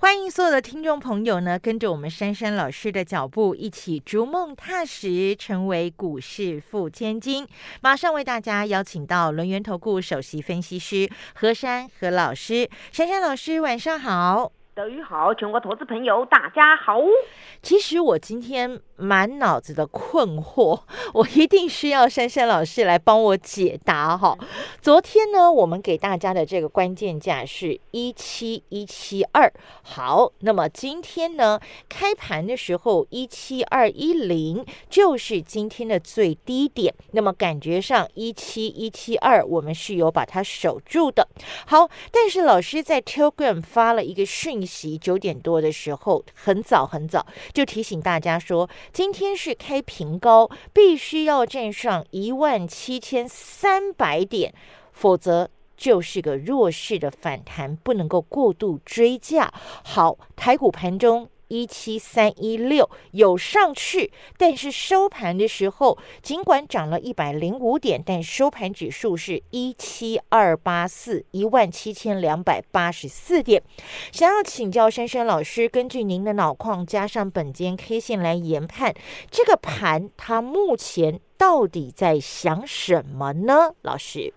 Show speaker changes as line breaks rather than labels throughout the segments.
欢迎所有的听众朋友呢，跟着我们珊珊老师的脚步，一起逐梦踏实，成为股市富千金。马上为大家邀请到轮源投顾首席分析师何珊何老师，珊珊老师晚上好。
德语好，全国投资朋友大家好。
其实我今天满脑子的困惑，我一定需要珊珊老师来帮我解答哈。昨天呢，我们给大家的这个关键价是一七一七二，好，那么今天呢，开盘的时候一七二一零就是今天的最低点，那么感觉上一七一七二我们是有把它守住的。好，但是老师在 Telegram 发了一个讯。九点多的时候，很早很早就提醒大家说，今天是开平高，必须要站上一万七千三百点，否则就是个弱势的反弹，不能够过度追价。好，台股盘中。一七三一六有上去，但是收盘的时候，尽管涨了一百零五点，但收盘指数是一七二八四一万七千两百八十四点。想要请教珊珊老师，根据您的脑矿加上本间 K 线来研判这个盘，它目前到底在想什么呢？老师？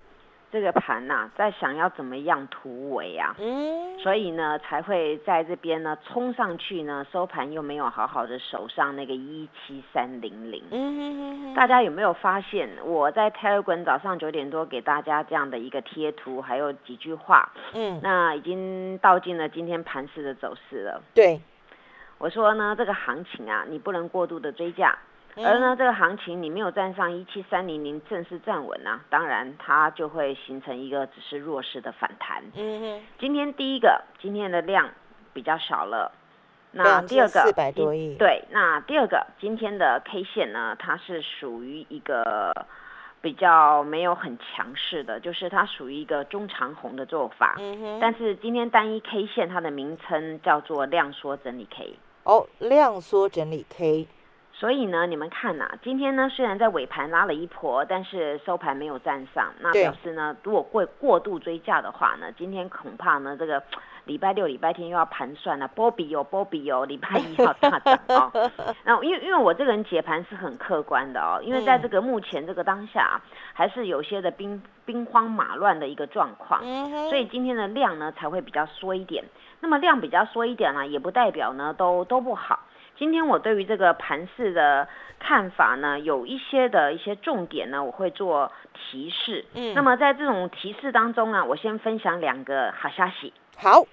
这个盘呐，在想要怎么样突围啊？嗯，所以呢，才会在这边呢冲上去呢，收盘又没有好好的守上那个一七三零零。嗯大家有没有发现，我在 Telegram 早上九点多给大家这样的一个贴图，还有几句话？嗯，那已经道尽了今天盘市的走势了。
对，
我说呢，这个行情啊，你不能过度的追价。而呢，这个行情你没有站上一七三零零正式站稳啊，当然它就会形成一个只是弱势的反弹。嗯哼。今天第一个，今天的量比较少了。
那第二个四百多亿。
对，那第二个今天的 K 线呢，它是属于一个比较没有很强势的，就是它属于一个中长红的做法。嗯哼。但是今天单一 K 线它的名称叫做量缩整理 K。
哦，量缩整理 K。
所以呢，你们看呐，今天呢虽然在尾盘拉了一波，但是收盘没有站上，那表示呢，如果过过度追价的话呢，今天恐怕呢这个礼拜六、礼拜天又要盘算了，波比有波比有，礼拜一要大涨哦。那因为因为我这个人解盘是很客观的哦，因为在这个目前这个当下，还是有些的兵兵荒马乱的一个状况，所以今天的量呢才会比较缩一点。那么量比较缩一点呢，也不代表呢都都不好。今天我对于这个盘市的看法呢，有一些的一些重点呢，我会做提示。嗯，那么在这种提示当中呢，我先分享两个好消息。
好，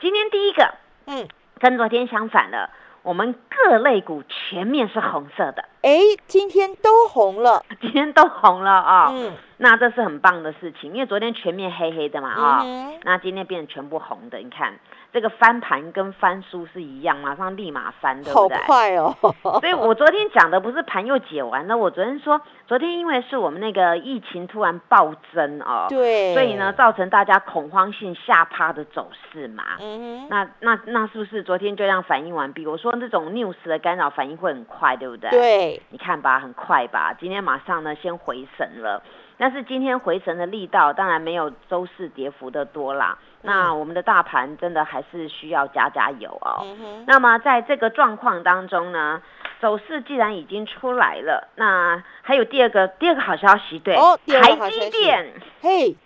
今天第一个，嗯，跟昨天相反了，我们各类股全面是红色的。
哎，今天都红了，
今天都红了啊。嗯，那这是很棒的事情，因为昨天全面黑黑的嘛啊，那今天变成全部红的，你看。这个翻盘跟翻书是一样，马上立马翻，对不对？
好快哦！
所以我昨天讲的不是盘又解完了，我昨天说，昨天因为是我们那个疫情突然暴增哦，
对，
所以呢造成大家恐慌性下趴的走势嘛。嗯那那那是不是昨天就这样反应完毕？我说那种 news 的干扰反应会很快，对不对？
对，
你看吧，很快吧？今天马上呢先回神了。但是今天回神的力道当然没有周四跌幅的多啦。那我们的大盘真的还是需要加加油哦。那么在这个状况当中呢，走势既然已经出来了，那还有第二个第二个好消息，对，台积电，嘿，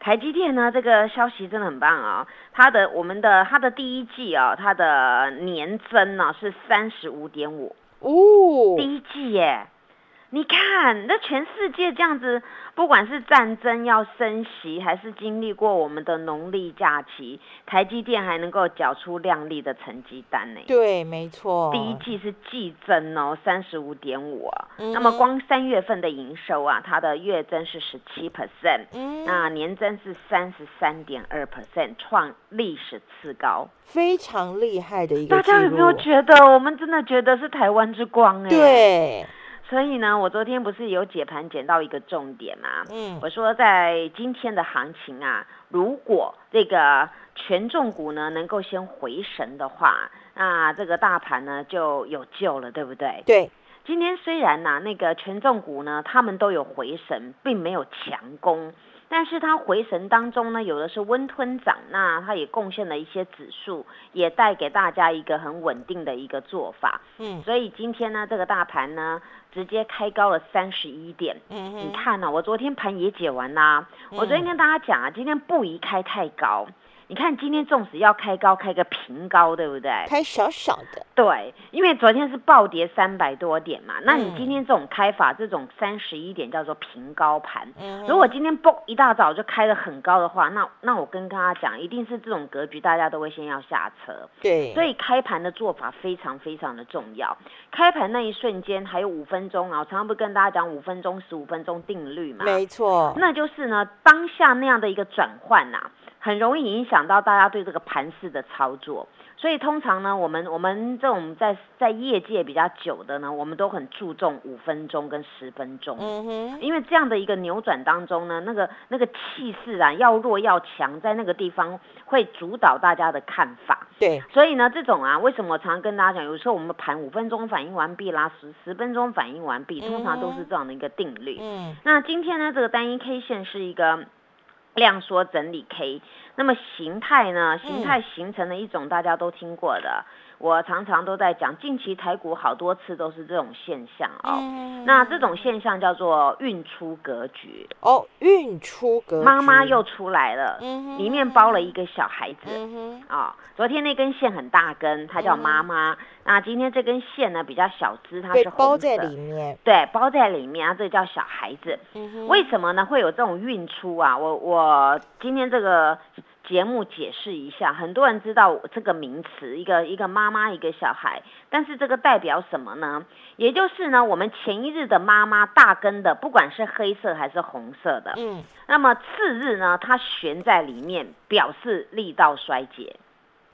台积电呢这个消息真的很棒啊。它的我们的它的第一季啊，它的年增呢是三十五点五，哦，第一季耶。你看，那全世界这样子，不管是战争要升息，还是经历过我们的农历假期，台积电还能够缴出亮丽的成绩单呢。
对，没错。
第一季是季增哦，三十五点五啊。那么光三月份的营收啊，它的月增是十七 percent，那年增是三十三点二 percent，创历史次高，
非常厉害的一个。
大家有没有觉得，我们真的觉得是台湾之光哎？
对。
所以呢，我昨天不是有解盘捡到一个重点吗？
嗯，
我说在今天的行情啊，如果这个权重股呢能够先回神的话，那这个大盘呢就有救了，对不对？
对，
今天虽然呐、那个权重股呢，他们都有回神，并没有强攻。但是它回神当中呢，有的是温吞涨，那它也贡献了一些指数，也带给大家一个很稳定的一个做法。
嗯
所以今天呢，这个大盘呢，直接开高了三十一点。
嗯，
你看呢、我昨天盘也解完啦、我昨天跟大家讲啊，今天不宜开太高。你看今天纵使要开高，开个平高，对不对？
开小小的，
对，因为昨天是暴跌三百多点嘛，那你
嗯
今天这种开法，这种三十一点叫做平高盘。
嗯
如果今天嘣一大早就开得很高的话，那那我跟大家讲，一定是这种格局，大家都会先要下车。
对，
所以开盘的做法非常非常的重要。开盘那一瞬间还有五分钟啊，我常常不跟大家讲五分钟、十五分钟定律嘛。
没错，
那就是呢，当下那样的一个转换呐、很容易影响到大家对这个盘势的操作。所以通常呢，我们我们这种在在业界比较久的呢，我们都很注重五分钟跟十分钟。
嗯哼，
因为这样的一个扭转当中呢，那个那个气势啊，要弱要强，在那个地方会主导大家的看法。
对，
所以呢，这种啊，为什么我常常跟大家讲，有时候我们盘五分钟反应完毕啦，十十分钟反应完毕，通常都是这样的一个定律。
嗯
那今天呢，这个单一 K 线是一个量缩整理 K，那么形态呢，形态形成了一种大家都听过的，我常常都在讲，近期台股好多次都是这种现象哦。
嗯
那这种现象叫做运出格局，
哦，运出格局，
妈妈又出来了，
嗯
里面包了一个小孩子。啊、昨天那根线很大根，它叫妈妈。那今天这根线呢比较小只，它是红
包在
色
里面，
对，包在里面啊，这叫小孩子。
嗯，
为什么呢？会有这种运出啊？我我今天这个节目解释一下，很多人知道这个名词，一个一个妈妈，一个小孩，但是这个代表什么呢？也就是呢，我们前一日的妈妈大根的，不管是黑色还是红色的，
嗯，
那么次日呢，它悬在里面，表示力道衰竭。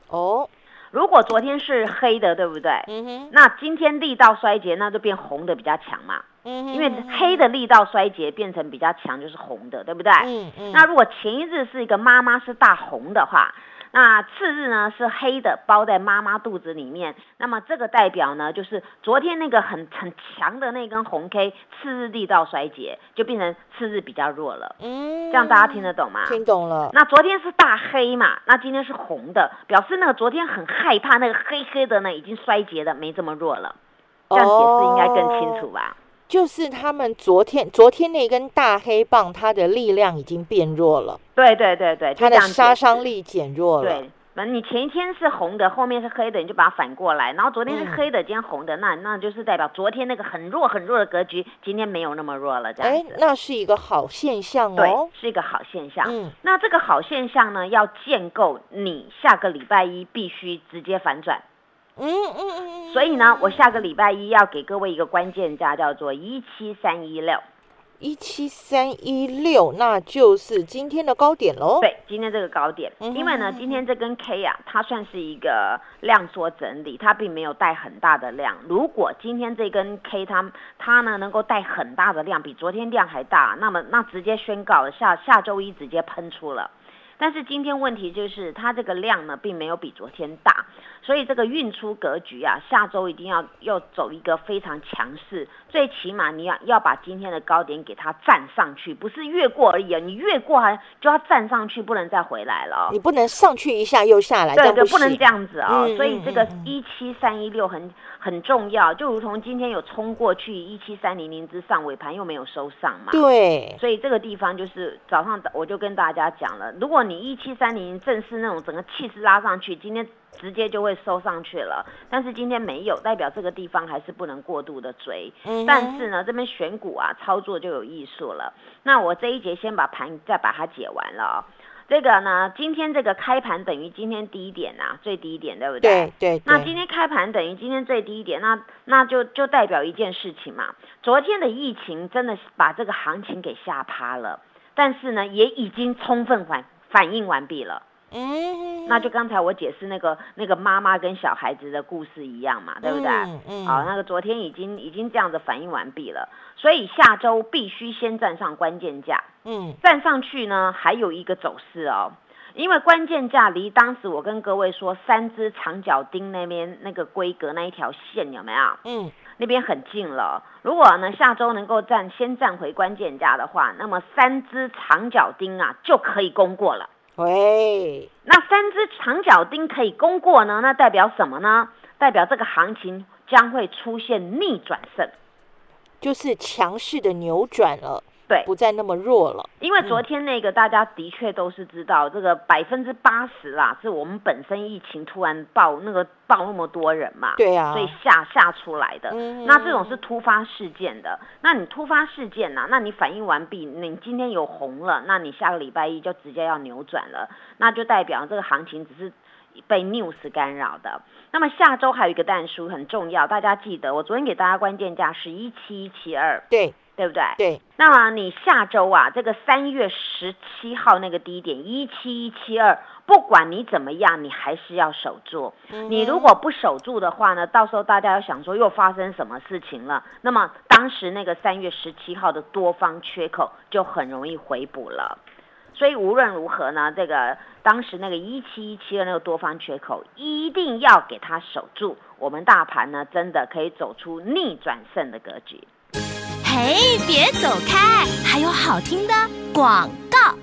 哦，
如果昨天是黑的，对不对？
嗯哼，
那今天力道衰竭，那就变红的比较强嘛。
嗯，
因为黑的力道衰竭变成比较强，就是红的，对不对？
嗯嗯，
那如果前一日是一个妈妈是大红的话，那次日呢是黑的包在妈妈肚子里面，那么这个代表呢就是昨天那个很很强的那根红 K，次日力道衰竭，就变成次日比较弱了。
嗯，
这样大家听得懂吗？
听懂了，
那昨天是大黑嘛，那今天是红的，表示那个昨天很害怕那个黑黑的呢，已经衰竭的没这么弱了。这样解释应该更清楚吧？
就是他们昨天昨天那根大黑棒，它的力量已经变弱了，
对对对对，
它的杀伤力减弱了。
对，那你前一天是红的，后面是黑的，你就把它反过来，然后昨天是
嗯
黑的，今天红的，那那就是代表昨天那个很弱很弱的格局，今天没有那么弱了，这样
哎
子。，
那是一个好现象
对
哦。，
是一个好现象。
嗯
那这个好现象呢，要建构你下个礼拜一必须直接反转。
嗯嗯嗯嗯，
所以呢，我下个礼拜一要给各位一个关键价，叫做一七三一六。
一七三一六，那就是今天的高点喽。
对，今天这个高点，
嗯
因为呢，今天这根 K 啊，它算是一个量缩整理，它并没有带很大的量。如果今天这根 K 它它呢能够带很大的量，比昨天量还大，那么那直接宣告了下下周一直接喷出了。但是今天问题就是它这个量呢，并没有比昨天大，所以这个运出格局啊，下周一定要要走一个非常强势，最起码你要要把今天的高点给它站上去，不是越过而已啊，你越过还就要站上去，不能再回来了哦、
你不能上去一下又下来，这
对对，
不
能这样子哦。
嗯
所以这个一七三一六很很重要，就如同今天有冲过去一七三零零之上，尾盘又没有收上嘛。
对，
所以这个地方就是早上我就跟大家讲了，如果你一七三零正是那种整个气势拉上去，今天直接就会收上去了。但是今天没有，代表这个地方还是不能过度的追。
嗯
但是呢，这边选股啊，操作就有艺术了。那我这一节先把盘再把它解完了哦。这个呢，今天这个开盘等于今天低点啊，最低点，对不
对对对
那今天开盘等于今天最低点，那那就就代表一件事情嘛。昨天的疫情真的把这个行情给吓趴了，但是呢，也已经充分反反应完毕了。
嗯，
那就刚才我解释那个那个妈妈跟小孩子的故事一样嘛，对不对？
嗯嗯
好，那个昨天已经已经这样子反应完毕了，所以下周必须先站上关键价，
嗯
站上去呢还有一个走势哦。因为关键价离当时我跟各位说三只长脚钉那边那个规格那一条线有没有？
嗯
那边很近了。如果呢下周能够站先站回关键价的话，那么三只长脚钉啊就可以攻过了。
喂，
那三只长脚钉可以攻过呢，那代表什么呢？代表这个行情将会出现逆转胜。
就是强势的扭转了，
对，
不再那么弱了。
因为昨天那个大家的确都是知道，这个百分之八十啦，是我们本身疫情突然爆那个爆那么多人嘛，
对啊
所以吓吓出来的。
嗯
那这种是突发事件的，那你突发事件呐、那你反应完毕，你今天有红了，那你下个礼拜一就直接要扭转了，那就代表这个行情只是被 news 干扰的。那么下周还有一个蛋书很重要，大家记得，我昨天给大家关键价是一七一七二，
对
对不对？
对，
那么你下周啊，这个三月十七号那个低点一七一七二，不管你怎么样，你还是要守住。
嗯
你如果不守住的话呢，到时候大家要想说又发生什么事情了，那么当时那个三月十七号的多方缺口就很容易回补了。所以无论如何呢，这个当时那个一七一七的那个多方缺口一定要给它守住，我们大盘呢真的可以走出逆转胜的格局。
嘿，别走开，还有好听的广告。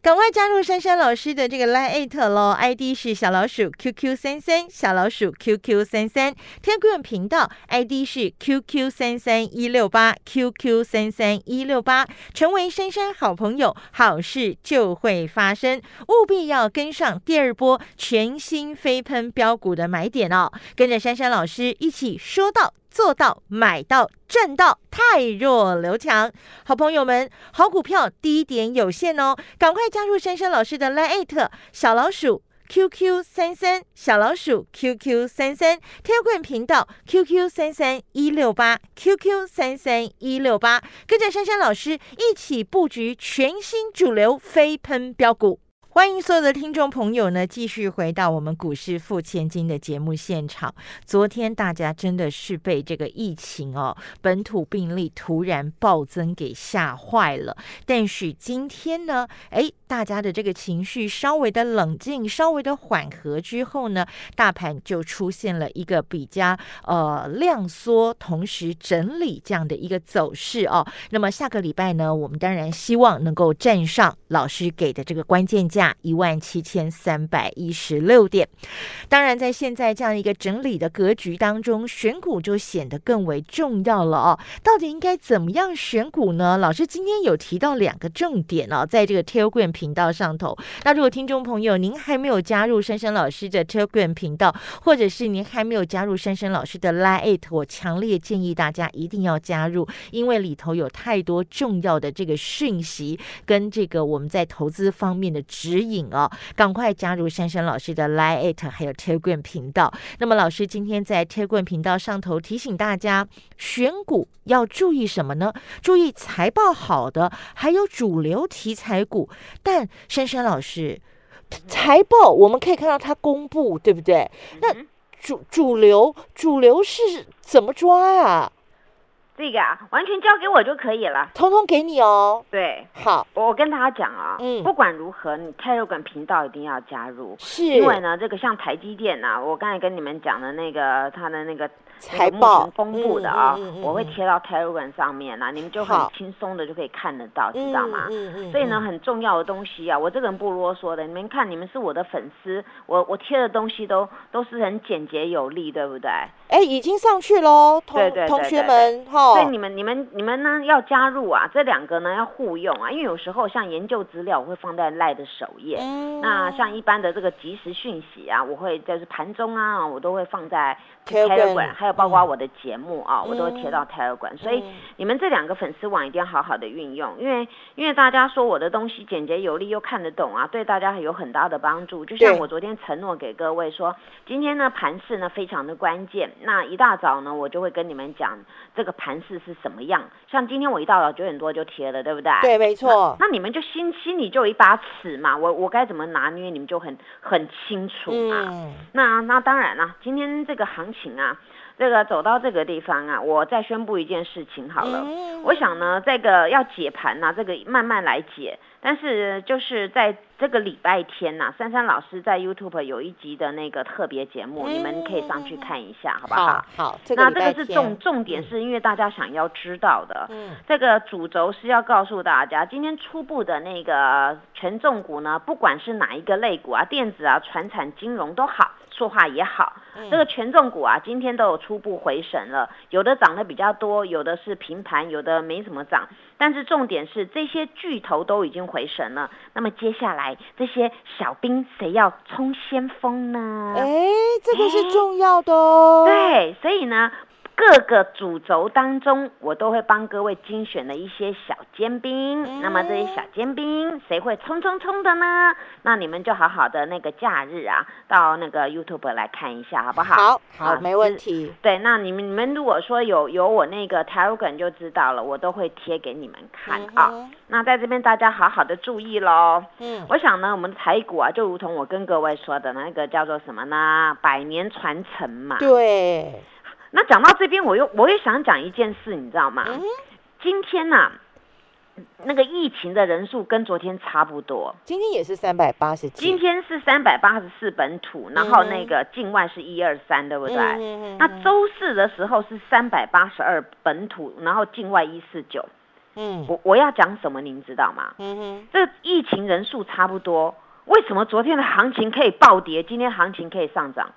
赶快加入珊珊老师的这个 Line at 喽，ID 是小老鼠 QQ 三三，小老鼠 QQ 三三，Telegram 频道 ID 是 QQ 三三一六八 QQ 三三一六八，成为珊珊好朋友，好事就会发生，务必要跟上第二波全新飞喷标股的买点哦，跟着珊珊老师一起说到。做到买到赚到，太弱留强。好朋友们，好股票低点有限哦，赶快加入珊珊老师的 Line 小老鼠 QQ 三三小老鼠 QQ 三三 t e l g r a m 频道 QQ 三三一六八 QQ 三三一六八，跟着珊珊老师一起布局全新主流飞喷标股。欢迎所有的听众朋友呢，继续回到我们股市付千金的节目现场。昨天大家真的是被这个疫情哦，本土病例突然暴增给吓坏了。但是今天呢，哎，大家的这个情绪稍微的冷静，稍微的缓和之后呢，大盘就出现了一个比较呃量缩，同时整理这样的一个走势哦。那么下个礼拜呢，我们当然希望能够站上老师给的这个关键价一万七千三百一十六点。当然，在现在这样一个整理的格局当中，选股就显得更为重要了哦。到底应该怎么样选股呢？老师今天有提到两个重点哦，在这个 Telegram 频道上头。那如果听众朋友您还没有加入珊珊老师的 Telegram 频道，或者是您还没有加入珊珊老师的 Line，我强烈建议大家一定要加入，因为里头有太多重要的这个讯息跟这个我们在投资方面的指引哦。赶快加入珊珊老师的 Line 还有 Telegram 频道。那么老师今天在 Telegram 频道上头提醒大家，选股要注意什么呢？注意财报好的，还有主流题材股。但珊珊老师，财报我们可以看到它公布，对不对？那
嗯
主主流主流是怎么抓啊？
这个啊，完全交给我就可以了。
通通给你哦。
对，
好，
我跟大家讲啊，
嗯。
不管如何，你 Telegram 频道一定要加入，
是。
因为呢，这个像台积电呐、我刚才跟你们讲的那个他的那个
财报
公布的啊，
嗯嗯嗯嗯
我会贴到 Telegram 上面啦，你们就
好。
很轻松的就可以看得到，知道吗？
嗯嗯
所以呢，
嗯
很重要的东西啊，我这个人不啰嗦的，你们看，你们是我的粉丝，我我贴的东西都都是很简洁有力，对不对？
哎，已经上去喽，同同学们哈。
所以你们、你们、你们呢要加入啊，这两个呢要互用啊，因为有时候像研究资料我会放在赖的首页，
嗯。
那像一般的这个即时讯息啊，我会就是盘中啊，我都会放在 Telegram，Telegram，还有有包括我的节目啊，我都会贴到 Telegram，所以
嗯
你们这两个粉丝网一定要好好的运用，因为因为大家说我的东西简洁有力又看得懂啊，对大家有很大的帮助。就像我昨天承诺给各位说，今天呢盘势呢非常的关键，那一大早呢我就会跟你们讲这个盘势是什么样。像今天我一大早九点多就贴了，对不对？
对，没错，
那你们就心心里就有一把尺嘛，我我该怎么拿捏，你们就很很清楚嘛。
嗯，
那那当然啦，今天这个行情啊，这个走到这个地方啊，我再宣布一件事情好了。
嗯
我想呢，这个要解盘呐、这个慢慢来解。但是就是在这个礼拜天呐、珊珊老师在 YouTube 有一集的那个特别节目，你们可以上去看一下，好不好？
好好，这个
那这个是重重点，是因为大家想要知道的。
嗯
这个主轴是要告诉大家，今天初步的那个权重股呢，不管是哪一个类股啊，电子啊、船产、金融都好，塑化也好，
嗯
这个权重股啊，今天都有初步回神了，有的涨得比较多，有的是平盘，有的没怎么涨。但是重点是这些巨头都已经回神了，那么接下来这些小兵谁要冲先锋呢？
哎，这个是重要的哦，，
对，所以呢，各个主轴当中，我都会帮各位精选了一些小尖兵。
嗯
那么这些小尖兵谁会冲冲冲的呢？那你们就好好的那个假日啊，到那个 YouTube 来看一下，好不好？
好好，
啊
没问题，
对，那你们你们如果说有有我那个 Telegram 就知道了，我都会贴给你们看啊。
嗯
那在这边大家好好的注意喽。
嗯，
我想呢，我们的台股啊，就如同我跟各位说的那个叫做什么呢？百年传承嘛。
对，
那讲到这边，我又我也想讲一件事，你知道吗？
嗯
今天呐、那个疫情的人数跟昨天差不多，
今天也是三百八十几，
今天是三百八十四本土，然后
嗯
那个境外是一二三，对不对？那周四的时候是三百八十二本土，然后境外一四九。
嗯
我我要讲什么，您知道吗？
嗯哼，
这疫情人数差不多，为什么昨天的行情可以暴跌，今天行情可以上涨？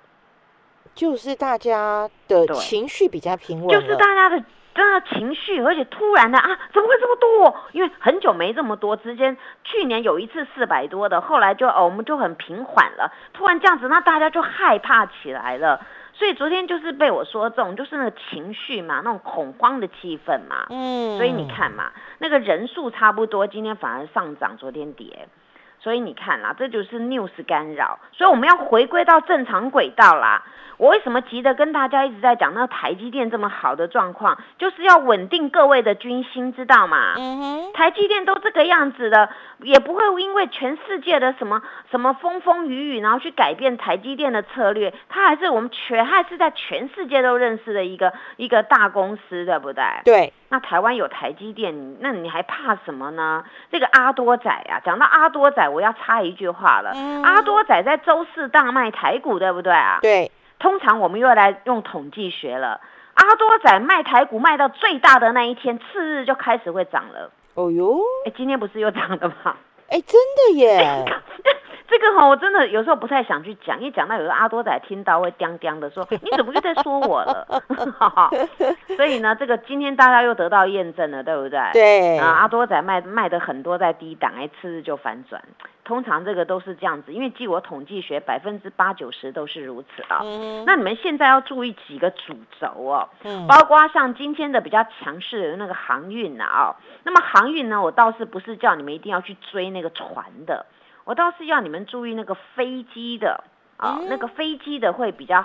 就是大家的情绪比较平稳
就是大家的真的情绪，而且突然的啊，怎么会这么多？因为很久没这么多，之间去年有一次四百多的，后来就哦我们就很平缓了，突然这样子，那大家就害怕起来了。所以昨天就是被我说中，就是那个情绪嘛，那种恐慌的气氛嘛。
嗯，
所以你看嘛，那个人数差不多，今天反而上涨，昨天跌。所以你看啦，这就是 news 干扰，所以我们要回归到正常轨道啦。我为什么急着跟大家一直在讲那台积电这么好的状况，就是要稳定各位的军心，知道吗？
嗯哼，
台积电都这个样子的，也不会因为全世界的什么什么风风雨雨，然后去改变台积电的策略。它还是我们全还是在全世界都认识的一个一个大公司，对不对？
对，
那台湾有台积电，那你还怕什么呢？这个阿多仔啊，讲到阿多仔，我要插一句话了。
嗯
阿多仔在周四大卖台股，对不对啊？
对，
通常我们又来用统计学了。阿多仔卖台股卖到最大的那一天，次日就开始会涨了。
哦哟，
哎，今天不是又涨了吗？
哎，真的耶，
这个哈、我真的有时候不太想去讲，因为讲到有个阿多仔听到会刁刁的说：“ 你怎么又在说我了？”所以呢，这个今天大家又得到验证了，对不对？
对，
啊，阿多仔卖卖的很多在低档，哎，次日就反转。通常这个都是这样子，因为据我统计学，百分之八九十都是如此啊。
嗯
那你们现在要注意几个主轴哦，
嗯
包括像今天的比较强势的那个航运啊、哦，那么航运呢，我倒是不是叫你们一定要去追那个船的，我倒是要你们注意那个飞机的啊、
嗯
那个飞机的会比较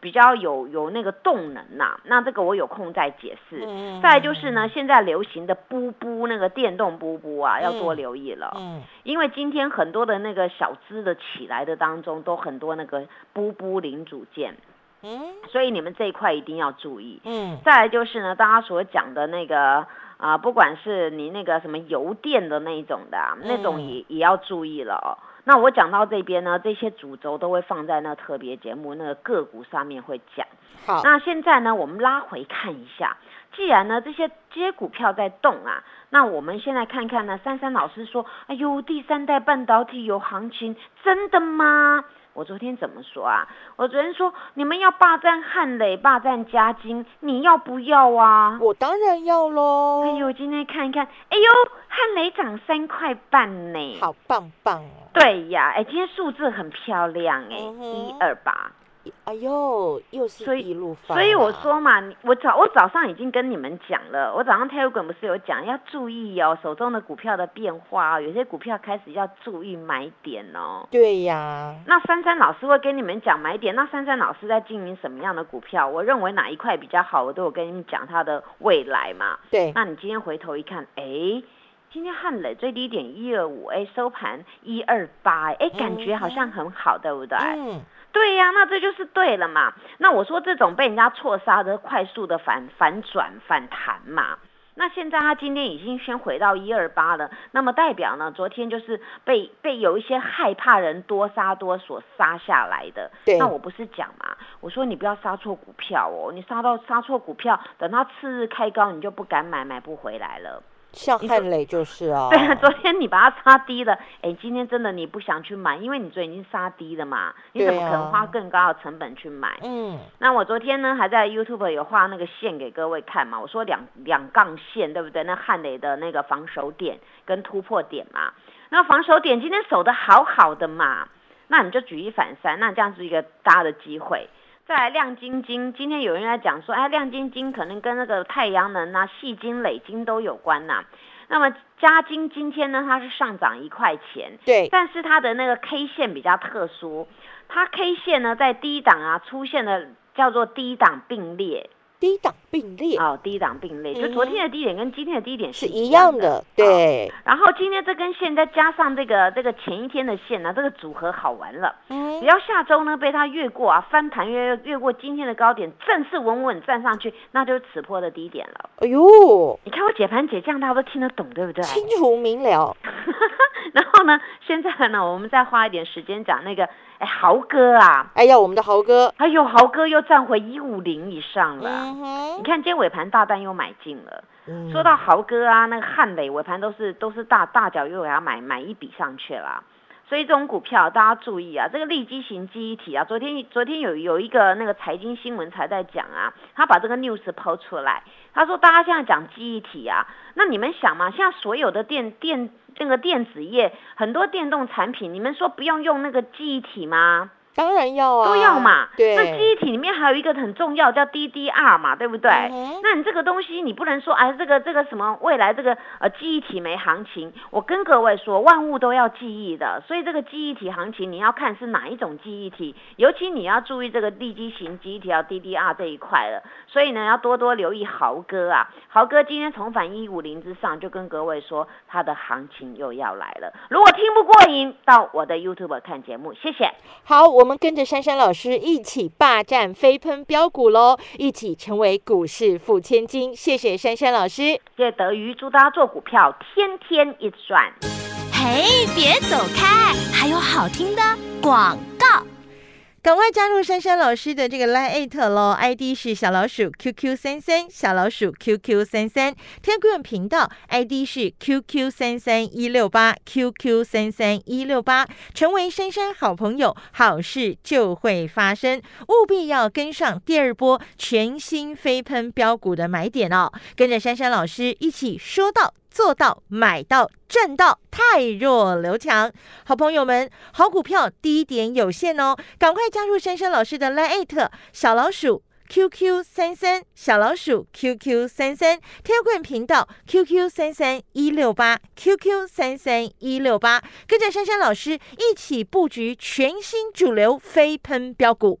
比较有有那个动能呐、那这个我有空再解释。
嗯
再来就是呢，现在流行的布布那个电动布布啊，要多
嗯
留意了。
嗯
因为今天很多的那个小资的起来的当中，都很多那个布布零组件，
嗯
所以你们这一块一定要注意。
嗯
再来就是呢，大家所讲的那个啊、不管是你那个什么油电的那一种的、啊，那种
嗯
也也要注意了哦。那我讲到这边呢，这些主轴都会放在那特别节目那个个股上面会讲。
好，
那现在呢，我们拉回看一下，既然呢这些这些股票在动啊，那我们现在看看呢，珊珊老师说，哎呦，第三代半导体有行情，真的吗？我昨天怎么说啊？我昨天说你们要霸占汉磊，霸占嘉金，你要不要啊？
我当然要喽，
哎呦，今天看一看，哎呦，汉磊涨三块半呢。
好棒棒哦，
对呀，哎，今天数字很漂亮哎，一二八，
哎呦，又是一路发，
所以我，说嘛，你我早我早上已经跟你们讲了，我早上 Telegram 不是有讲要注意哦，手中的股票的变化哦，有些股票开始要注意买点哦。
对呀，
那珊珊老师会跟你们讲买点，那珊珊老师在经营什么样的股票？我认为哪一块比较好，我都有跟你们讲它的未来嘛。
对，
那你今天回头一看，哎，今天汉磊最低点一二五，哎，收盘一二八，哎，感觉好像很好，对不对？
嗯，
对呀，那这就是对了嘛。那我说这种被人家错杀的快速的反反转反弹嘛。那现在它今天已经先回到一二八了，那么代表呢，昨天就是被被有一些害怕人多杀多所杀下来的。
对
那我不是讲嘛，我说你不要杀错股票哦，你杀到杀错股票，等到次日开高你就不敢买，买不回来了。
像汉磊就是啊，
对啊，昨天你把它杀低了，哎，今天真的你不想去买，因为你昨天已经杀低了嘛，你怎么可能花更高的成本去买？
嗯，
那我昨天呢还在 YouTube 有画那个线给各位看嘛，我说两两杠线对不对？那汉磊的那个防守点跟突破点嘛，那防守点今天守的好好的嘛，那你就举一反三，那这样是一个大的机会。再来亮晶晶，今天有人在讲说，哎，亮晶晶可能跟那个太阳能啊、细晶、累晶都有关呐、那么嘉金今天呢，它是上涨一块钱，
对，
但是它的那个 K 线比较特殊，它 K 线呢在低档啊出现了叫做低档并列
低档并列
哦，低档并列，就
嗯
昨天的低点跟今天的低点
是
一
一样
的
的，。对，
然后今天这根线再加上这个这个前一天的线呢、这个组合好玩了。
嗯
只，要下周呢被它越过啊，翻盘越越过今天的高点，正式稳稳站上去，那就是此波的低点了。
哎呦，
你看我解盘解这样，大家都听得懂，对不对？
清楚明了，
然后呢，现在呢，我们再花一点时间讲那个，哎，豪哥啊，
哎呀，我们的豪哥，
哎呦，豪哥又站回一五零以上了。
嗯，
你看今天尾盘大单又买进了。
嗯
说到豪哥啊，那个汉磊尾盘都是都是大大脚又给他买买一笔上去了。所以这种股票大家注意啊，这个利基型记忆体啊，昨天昨天有有一个那个财经新闻才在讲啊，他把这个 news 抛出来，他说大家现在讲记忆体啊，那你们想嘛，现在所有的电电那个电子业很多电动产品，你们说不用用那个记忆体吗？
当然要啊，
都要嘛。
对，
那记忆体里面还有一个很重要叫 DDR 嘛，对不对？
嗯
那你这个东西你不能说哎，这个这个什么未来这个呃记忆体没行情。我跟各位说，万物都要记忆的，所以这个记忆体行情你要看是哪一种记忆体，尤其你要注意这个地基型记忆体要 DDR 这一块了。所以呢，要多多留意豪哥啊，豪哥今天重返一五零之上，就跟各位说他的行情又要来了。如果听不过瘾，到我的 YouTube 看节目，谢谢。
好，我们跟着珊珊老师一起霸占飞喷标股喽，一起成为股市富千金。谢谢珊珊老师。
谢谢德瑜，祝大家做股票天天一直赚。
嘿，别走开，还有好听的广告。
赶快加入珊珊老师的这个 Line at 喽，ID 是小老鼠 QQ 三三，小老鼠 QQ 三三，Telegram 频道 ID 是 QQ 三三一六八 QQ 三三一六八，成为珊珊好朋友，好事就会发生，务必要跟上第二波全新飞喷标股的买点哦，跟着珊珊老师一起说到。做到买到赚到，太弱留强。好朋友们，好股票低点有限哦，赶快加入珊珊老师的 Line 小老鼠 QQ 三三小老鼠 QQ 三三 t e l g r a m 频道 QQ 三三一六八 QQ 三三一六八，跟着珊珊老师一起布局全新主流飞喷标股。